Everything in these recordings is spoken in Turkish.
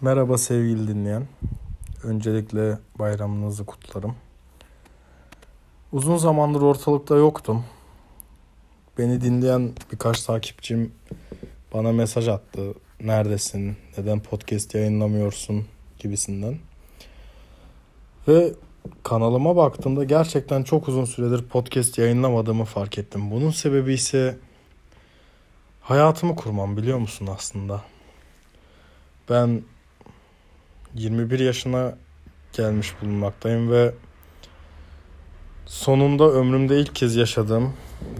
Merhaba sevgili dinleyen. Öncelikle bayramınızı kutlarım. Uzun zamandır ortalıkta yoktum. Beni dinleyen birkaç takipçim bana mesaj attı. Neredesin? Neden podcast yayınlamıyorsun? gibisinden. Ve kanalıma baktığımda gerçekten çok uzun süredir podcast yayınlamadığımı fark ettim. Bunun sebebi ise hayatımı kurmam biliyor musun aslında? Ben 21 yaşına gelmiş bulunmaktayım ve sonunda ömrümde ilk kez yaşadığım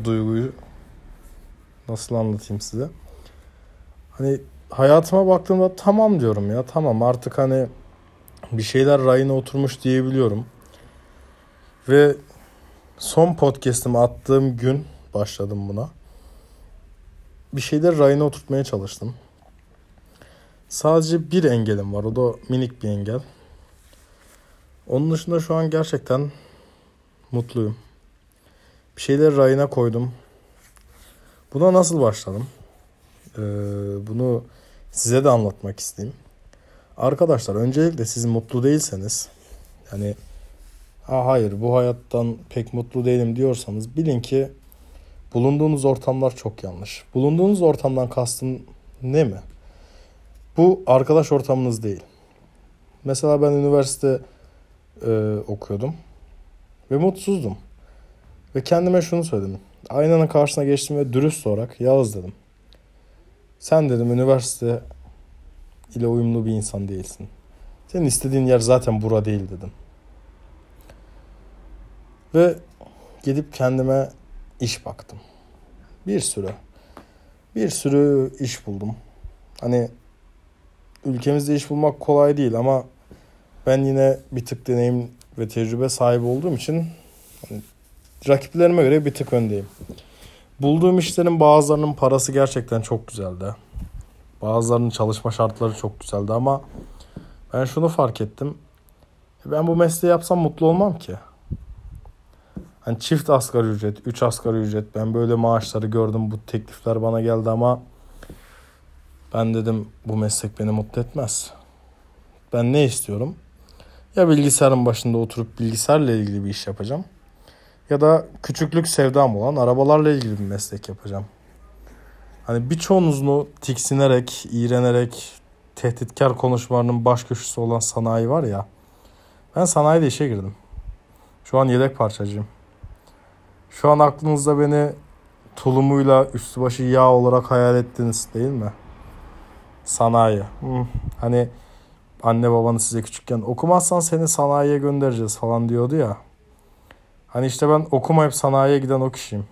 duyguyu nasıl anlatayım size? Hani hayatıma baktığımda tamam diyorum ya tamam artık hani bir şeyler rayına oturmuş diyebiliyorum. Ve son podcast'ımı attığım gün başladım buna. Bir şeyler rayına oturtmaya çalıştım. Sadece bir engelim var. O da minik bir engel. Onun dışında şu an gerçekten mutluyum. Bir şeyler rayına koydum. Buna nasıl başladım? Ee, bunu size de anlatmak isteyeyim. Arkadaşlar öncelikle siz mutlu değilseniz yani ha hayır bu hayattan pek mutlu değilim diyorsanız bilin ki bulunduğunuz ortamlar çok yanlış. Bulunduğunuz ortamdan kastım ne mi? Bu arkadaş ortamınız değil. Mesela ben üniversite e, okuyordum ve mutsuzdum. Ve kendime şunu söyledim. Aynanın karşısına geçtim ve dürüst olarak Yağız dedim. Sen dedim üniversite ile uyumlu bir insan değilsin. Senin istediğin yer zaten bura değil dedim. Ve gidip kendime iş baktım. Bir sürü. Bir sürü iş buldum. Hani ülkemizde iş bulmak kolay değil ama ben yine bir tık deneyim ve tecrübe sahibi olduğum için hani rakiplerime göre bir tık öndeyim. Bulduğum işlerin bazılarının parası gerçekten çok güzeldi. Bazılarının çalışma şartları çok güzeldi ama ben şunu fark ettim. Ben bu mesleği yapsam mutlu olmam ki. Hani çift asgari ücret, üç asgari ücret. Ben böyle maaşları gördüm. Bu teklifler bana geldi ama ben dedim bu meslek beni mutlu etmez. Ben ne istiyorum? Ya bilgisayarın başında oturup bilgisayarla ilgili bir iş yapacağım. Ya da küçüklük sevdam olan arabalarla ilgili bir meslek yapacağım. Hani birçoğunuzun tiksinerek, iğrenerek, tehditkar konuşmalarının baş köşesi olan sanayi var ya. Ben sanayide işe girdim. Şu an yedek parçacıyım. Şu an aklınızda beni tulumuyla üstü başı yağ olarak hayal ettiniz değil mi? Sanayi. Hmm. Hani anne babanı size küçükken okumazsan seni sanayiye göndereceğiz falan diyordu ya. Hani işte ben okumayıp sanayiye giden o kişiyim.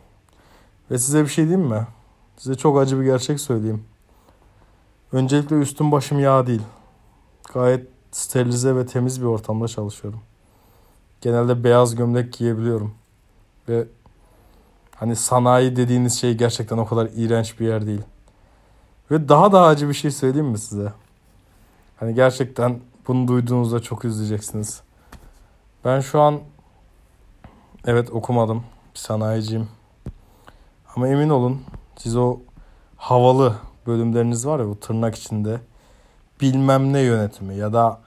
Ve size bir şey diyeyim mi? Size çok acı bir gerçek söyleyeyim. Öncelikle üstüm başım yağ değil. Gayet sterilize ve temiz bir ortamda çalışıyorum. Genelde beyaz gömlek giyebiliyorum. Ve hani sanayi dediğiniz şey gerçekten o kadar iğrenç bir yer değil. Ve daha da acı bir şey söyleyeyim mi size? Hani gerçekten bunu duyduğunuzda çok üzüleceksiniz. Ben şu an evet okumadım. Sanayiciyim. Ama emin olun siz o havalı bölümleriniz var ya bu tırnak içinde bilmem ne yönetimi ya da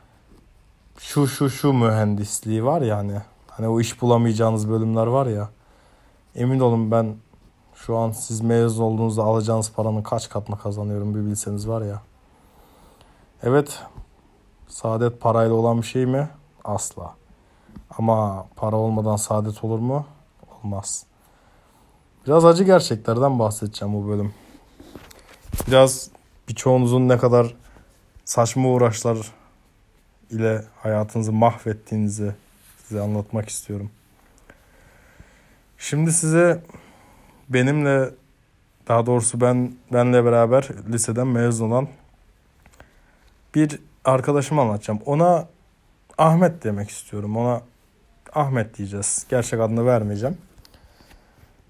şu şu şu mühendisliği var ya hani hani o iş bulamayacağınız bölümler var ya emin olun ben şu an siz mezun olduğunuzda alacağınız paranın kaç katını kazanıyorum bir bilseniz var ya. Evet saadet parayla olan bir şey mi? Asla. Ama para olmadan saadet olur mu? Olmaz. Biraz acı gerçeklerden bahsedeceğim bu bölüm. Biraz birçoğunuzun ne kadar saçma uğraşlar ile hayatınızı mahvettiğinizi size anlatmak istiyorum. Şimdi size benimle daha doğrusu ben benle beraber liseden mezun olan bir arkadaşımı anlatacağım. Ona Ahmet demek istiyorum. Ona Ahmet diyeceğiz. Gerçek adını vermeyeceğim.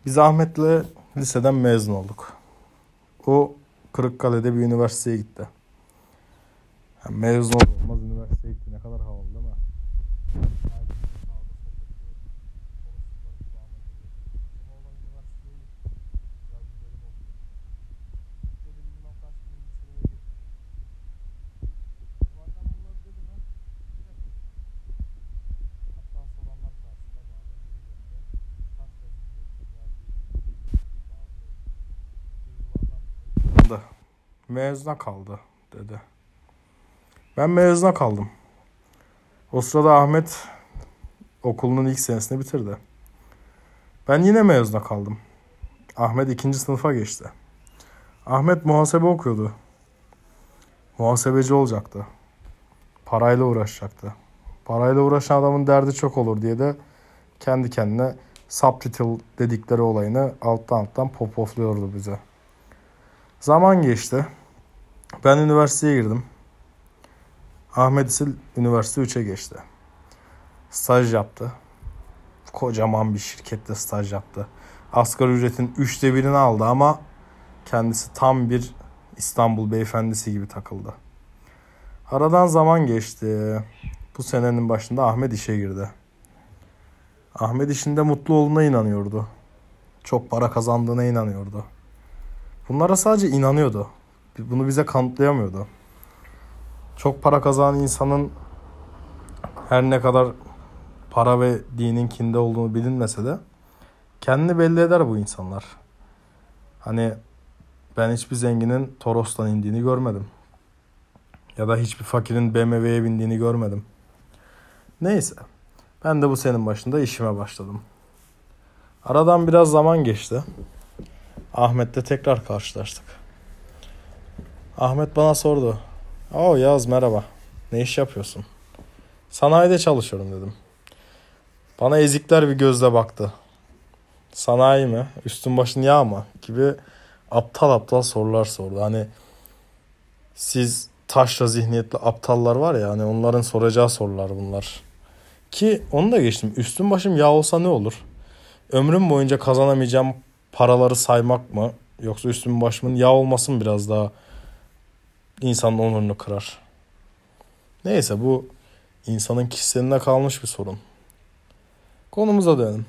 Biz Ahmet'le liseden mezun olduk. O Kırıkkale'de bir üniversiteye gitti. Yani mezun olmaz üniversiteye gitti. Ne kadar havalı değil mi? Mezuna kaldı dedi. Ben mezuna kaldım. O sırada Ahmet okulunun ilk senesini bitirdi. Ben yine mezuna kaldım. Ahmet ikinci sınıfa geçti. Ahmet muhasebe okuyordu. Muhasebeci olacaktı. Parayla uğraşacaktı. Parayla uğraşan adamın derdi çok olur diye de kendi kendine subtitle dedikleri olayını alttan alttan popofluyordu bize. Zaman geçti. Ben üniversiteye girdim. Ahmet ise üniversite 3'e geçti. Staj yaptı. Kocaman bir şirkette staj yaptı. Asgari ücretin üçte birini aldı ama kendisi tam bir İstanbul beyefendisi gibi takıldı. Aradan zaman geçti. Bu senenin başında Ahmet işe girdi. Ahmet işinde mutlu olduğuna inanıyordu. Çok para kazandığına inanıyordu. Bunlara sadece inanıyordu. Bunu bize kanıtlayamıyordu. Çok para kazanan insanın her ne kadar para ve dinin kinde olduğunu bilinmese de kendini belli eder bu insanlar. Hani ben hiçbir zenginin Toros'tan indiğini görmedim. Ya da hiçbir fakirin BMW'ye bindiğini görmedim. Neyse. Ben de bu senin başında işime başladım. Aradan biraz zaman geçti. Ahmet'le tekrar karşılaştık. Ahmet bana sordu. Oo Yaz merhaba. Ne iş yapıyorsun? Sanayide çalışıyorum dedim. Bana ezikler bir gözle baktı. Sanayi mi? Üstün başın yağ mı? Gibi aptal aptal sorular sordu. Hani siz taşra zihniyetli aptallar var ya hani onların soracağı sorular bunlar. Ki onu da geçtim. Üstün başım yağ olsa ne olur? Ömrüm boyunca kazanamayacağım paraları saymak mı? Yoksa üstün başımın yağ olması mı biraz daha insanın onurunu kırar? Neyse bu insanın kişiseline kalmış bir sorun. Konumuza dönelim.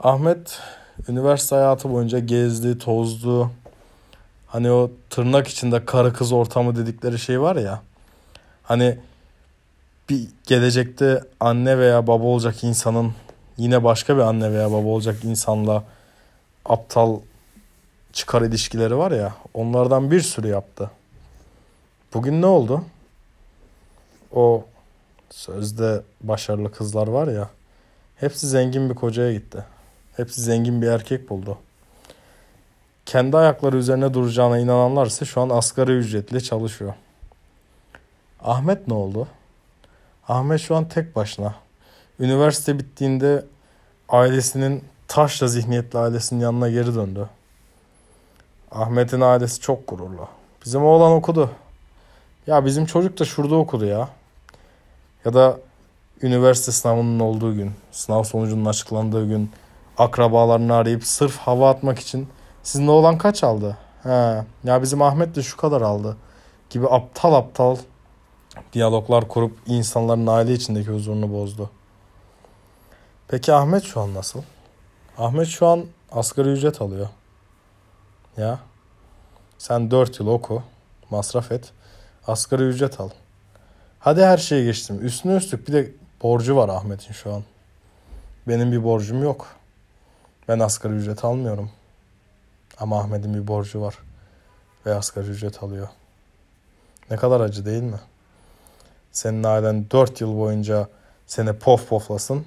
Ahmet üniversite hayatı boyunca gezdi, tozdu. Hani o tırnak içinde karı kız ortamı dedikleri şey var ya. Hani bir gelecekte anne veya baba olacak insanın yine başka bir anne veya baba olacak insanla aptal çıkar ilişkileri var ya onlardan bir sürü yaptı. Bugün ne oldu? O sözde başarılı kızlar var ya hepsi zengin bir kocaya gitti. Hepsi zengin bir erkek buldu. Kendi ayakları üzerine duracağına inananlar ise şu an asgari ücretle çalışıyor. Ahmet ne oldu? Ahmet şu an tek başına. Üniversite bittiğinde ailesinin taşla zihniyetli ailesinin yanına geri döndü. Ahmet'in ailesi çok gururlu. Bizim oğlan okudu. Ya bizim çocuk da şurada okudu ya. Ya da üniversite sınavının olduğu gün, sınav sonucunun açıklandığı gün akrabalarını arayıp sırf hava atmak için sizin oğlan kaç aldı? He, ya bizim Ahmet de şu kadar aldı gibi aptal aptal diyaloglar kurup insanların aile içindeki huzurunu bozdu. Peki Ahmet şu an nasıl? Ahmet şu an asgari ücret alıyor. Ya sen 4 yıl oku, masraf et, asgari ücret al. Hadi her şeye geçtim. Üstüne üstlük bir de borcu var Ahmet'in şu an. Benim bir borcum yok. Ben asgari ücret almıyorum. Ama Ahmet'in bir borcu var. Ve asgari ücret alıyor. Ne kadar acı değil mi? Senin ailen 4 yıl boyunca seni pof poflasın.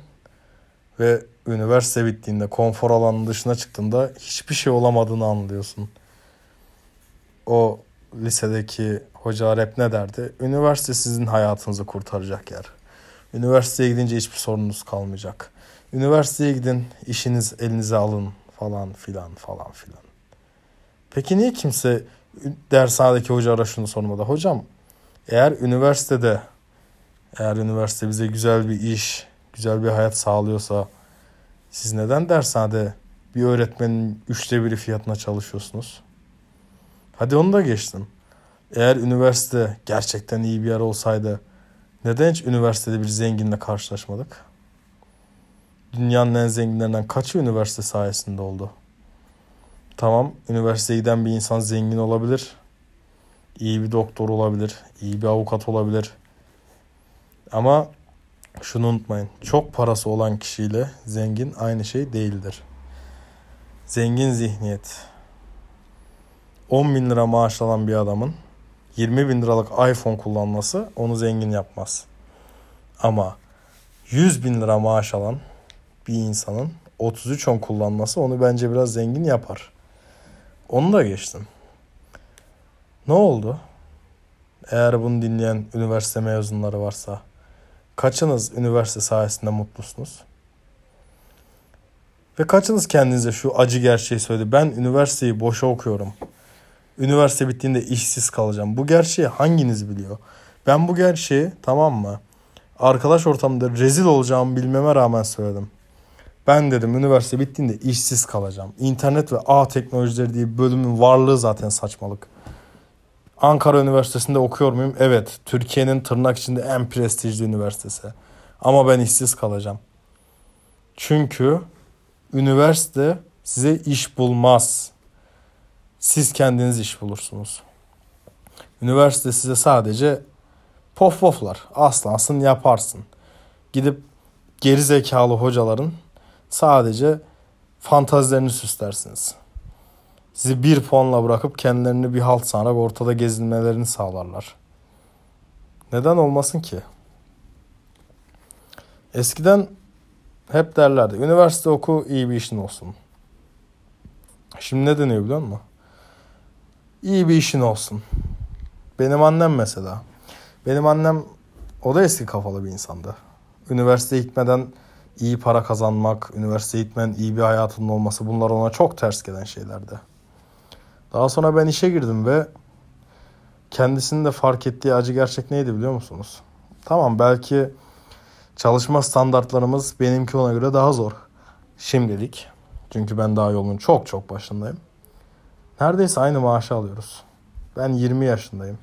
Ve üniversite bittiğinde konfor alanının dışına çıktığında hiçbir şey olamadığını anlıyorsun. O lisedeki hoca hep ne derdi? Üniversite sizin hayatınızı kurtaracak yer. Üniversiteye gidince hiçbir sorununuz kalmayacak. Üniversiteye gidin, işiniz elinize alın falan filan falan filan. Peki niye kimse dershanedeki hocalara şunu sormadı? Hocam eğer üniversitede eğer üniversite bize güzel bir iş, güzel bir hayat sağlıyorsa siz neden dershanede bir öğretmenin üçte biri fiyatına çalışıyorsunuz? Hadi onu da geçtim. Eğer üniversite gerçekten iyi bir yer olsaydı neden hiç üniversitede bir zenginle karşılaşmadık? Dünyanın en zenginlerinden kaçı üniversite sayesinde oldu? Tamam, üniversiteye giden bir insan zengin olabilir. İyi bir doktor olabilir, iyi bir avukat olabilir. Ama şunu unutmayın. Çok parası olan kişiyle zengin aynı şey değildir. Zengin zihniyet. 10 bin lira maaş alan bir adamın 20 bin liralık iPhone kullanması onu zengin yapmaz. Ama 100 bin lira maaş alan bir insanın 33 on kullanması onu bence biraz zengin yapar. Onu da geçtim. Ne oldu? Eğer bunu dinleyen üniversite mezunları varsa kaçınız üniversite sayesinde mutlusunuz? Ve kaçınız kendinize şu acı gerçeği söyledi. Ben üniversiteyi boşa okuyorum. Üniversite bittiğinde işsiz kalacağım. Bu gerçeği hanginiz biliyor? Ben bu gerçeği tamam mı? Arkadaş ortamında rezil olacağımı bilmeme rağmen söyledim. Ben dedim üniversite bittiğinde işsiz kalacağım. İnternet ve ağ teknolojileri diye bölümün varlığı zaten saçmalık. Ankara Üniversitesi'nde okuyor muyum? Evet. Türkiye'nin tırnak içinde en prestijli üniversitesi. Ama ben işsiz kalacağım. Çünkü üniversite size iş bulmaz. Siz kendiniz iş bulursunuz. Üniversite size sadece pof poflar. Aslansın yaparsın. Gidip geri zekalı hocaların sadece fantazilerini süslersiniz. Sizi bir puanla bırakıp kendilerini bir halt sanarak ortada gezinmelerini sağlarlar. Neden olmasın ki? Eskiden hep derlerdi. Üniversite oku iyi bir işin olsun. Şimdi ne deniyor biliyor musun? İyi bir işin olsun. Benim annem mesela. Benim annem o da eski kafalı bir insandı. Üniversiteye gitmeden iyi para kazanmak, üniversiteye gitmeden iyi bir hayatının olması bunlar ona çok ters gelen şeylerdi. Daha sonra ben işe girdim ve kendisinin de fark ettiği acı gerçek neydi biliyor musunuz? Tamam belki çalışma standartlarımız benimki ona göre daha zor. Şimdilik. Çünkü ben daha yolun çok çok başındayım. Neredeyse aynı maaşı alıyoruz. Ben 20 yaşındayım.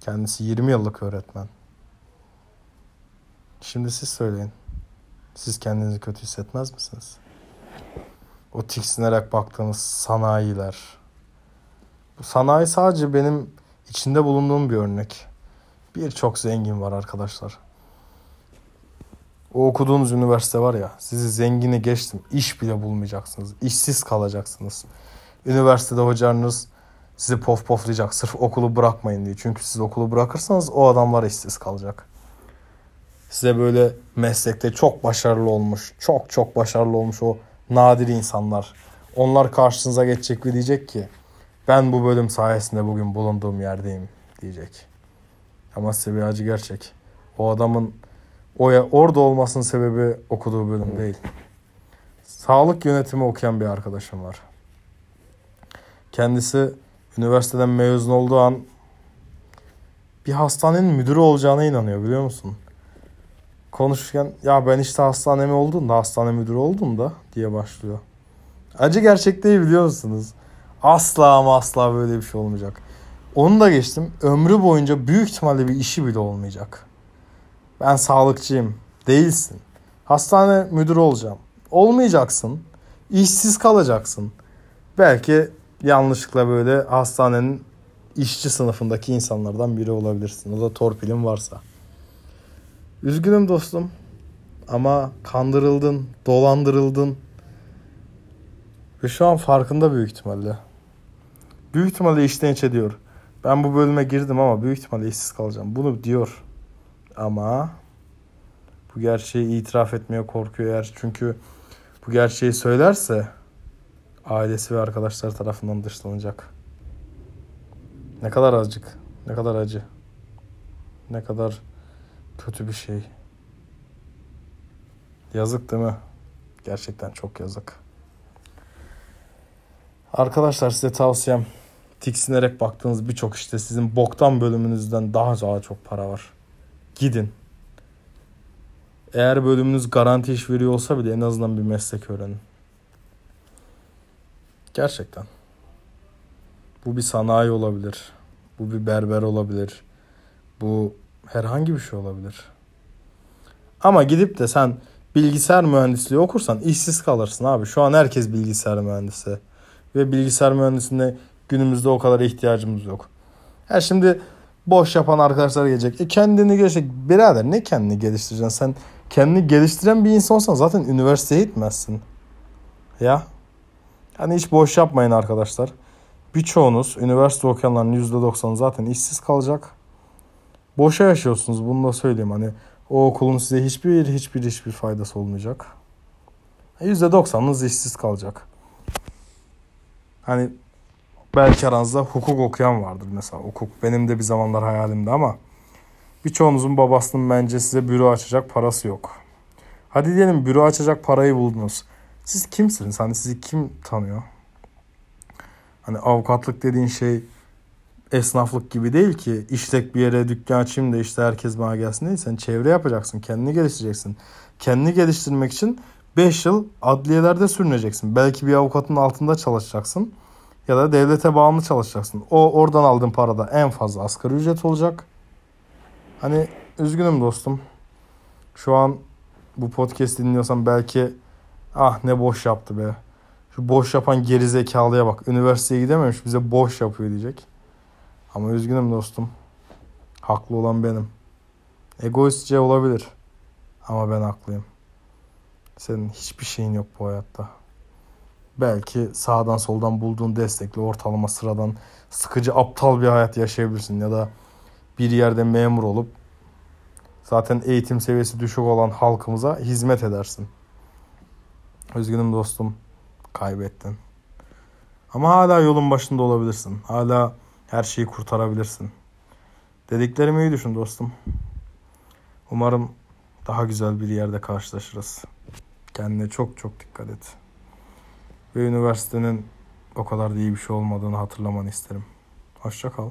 Kendisi 20 yıllık öğretmen. Şimdi siz söyleyin. Siz kendinizi kötü hissetmez misiniz? O tiksinerek baktığınız sanayiler. Bu sanayi sadece benim içinde bulunduğum bir örnek. Birçok zengin var arkadaşlar. O okuduğunuz üniversite var ya sizi zengini geçtim. iş bile bulmayacaksınız. İşsiz kalacaksınız. Üniversitede hocanız sizi pof poflayacak sırf okulu bırakmayın diye. Çünkü siz okulu bırakırsanız o adamlar işsiz kalacak. Size böyle meslekte çok başarılı olmuş, çok çok başarılı olmuş o nadir insanlar. Onlar karşınıza geçecek ve diyecek ki ben bu bölüm sayesinde bugün bulunduğum yerdeyim diyecek. Ama size bir acı gerçek. O adamın Oya orada olmasının sebebi okuduğu bölüm değil. Sağlık yönetimi okuyan bir arkadaşım var. Kendisi üniversiteden mezun olduğu an bir hastanenin müdürü olacağına inanıyor biliyor musun? Konuşurken ya ben işte hastane mi oldum da hastane müdürü oldum da diye başlıyor. Acı gerçek değil biliyor musunuz? Asla ama asla böyle bir şey olmayacak. Onu da geçtim. Ömrü boyunca büyük ihtimalle bir işi bile olmayacak. Ben sağlıkçıyım. Değilsin. Hastane müdürü olacağım. Olmayacaksın. İşsiz kalacaksın. Belki yanlışlıkla böyle hastanenin işçi sınıfındaki insanlardan biri olabilirsin. O da torpilin varsa. Üzgünüm dostum. Ama kandırıldın, dolandırıldın. Ve şu an farkında büyük ihtimalle. Büyük ihtimalle içten içe diyor. Ben bu bölüme girdim ama büyük ihtimalle işsiz kalacağım. Bunu diyor. Ama bu gerçeği itiraf etmeye korkuyor eğer. Çünkü bu gerçeği söylerse ailesi ve arkadaşları tarafından dışlanacak. Ne kadar acık, ne kadar acı. Ne kadar kötü bir şey. Yazık değil mi? Gerçekten çok yazık. Arkadaşlar size tavsiyem tiksinerek baktığınız birçok işte sizin boktan bölümünüzden daha daha çok para var. Gidin. Eğer bölümünüz garanti iş veriyor olsa bile en azından bir meslek öğrenin. Gerçekten. Bu bir sanayi olabilir. Bu bir berber olabilir. Bu herhangi bir şey olabilir. Ama gidip de sen bilgisayar mühendisliği okursan işsiz kalırsın abi. Şu an herkes bilgisayar mühendisi. Ve bilgisayar mühendisliğine günümüzde o kadar ihtiyacımız yok. Ya şimdi boş yapan arkadaşlar gelecek. E kendini geliştir. Birader ne kendini geliştireceksin? Sen kendini geliştiren bir insansan zaten üniversiteye gitmezsin. Ya. Hani hiç boş yapmayın arkadaşlar. birçoğunuz üniversite okuyanların %90'ı zaten işsiz kalacak. Boşa yaşıyorsunuz bunu da söyleyeyim hani o okulun size hiçbir hiçbir hiçbir faydası olmayacak. %90'ınız işsiz kalacak. Hani belki aranızda hukuk okuyan vardır mesela. Hukuk benim de bir zamanlar hayalimdi ama birçoğunuzun babasının bence size büro açacak parası yok. Hadi diyelim büro açacak parayı buldunuz. Siz kimsiniz? Hani sizi kim tanıyor? Hani avukatlık dediğin şey esnaflık gibi değil ki. İşlek bir yere dükkan açayım da işte herkes bana gelsin değil. Sen çevre yapacaksın. Kendini geliştireceksin. Kendini geliştirmek için 5 yıl adliyelerde sürüneceksin. Belki bir avukatın altında çalışacaksın. Ya da devlete bağımlı çalışacaksın. O oradan aldığın parada en fazla asgari ücret olacak. Hani üzgünüm dostum. Şu an bu podcast dinliyorsan belki ah ne boş yaptı be. Şu boş yapan geri zekalıya bak. Üniversiteye gidememiş bize boş yapıyor diyecek. Ama üzgünüm dostum. Haklı olan benim. Egoistçe olabilir. Ama ben haklıyım. Senin hiçbir şeyin yok bu hayatta. Belki sağdan soldan bulduğun destekle ortalama sıradan sıkıcı aptal bir hayat yaşayabilirsin ya da bir yerde memur olup zaten eğitim seviyesi düşük olan halkımıza hizmet edersin. Üzgünüm dostum. Kaybettin. Ama hala yolun başında olabilirsin. Hala her şeyi kurtarabilirsin. Dediklerimi iyi düşün dostum. Umarım daha güzel bir yerde karşılaşırız. Kendine çok çok dikkat et. Ve üniversitenin o kadar da iyi bir şey olmadığını hatırlamanı isterim. Hoşça kal.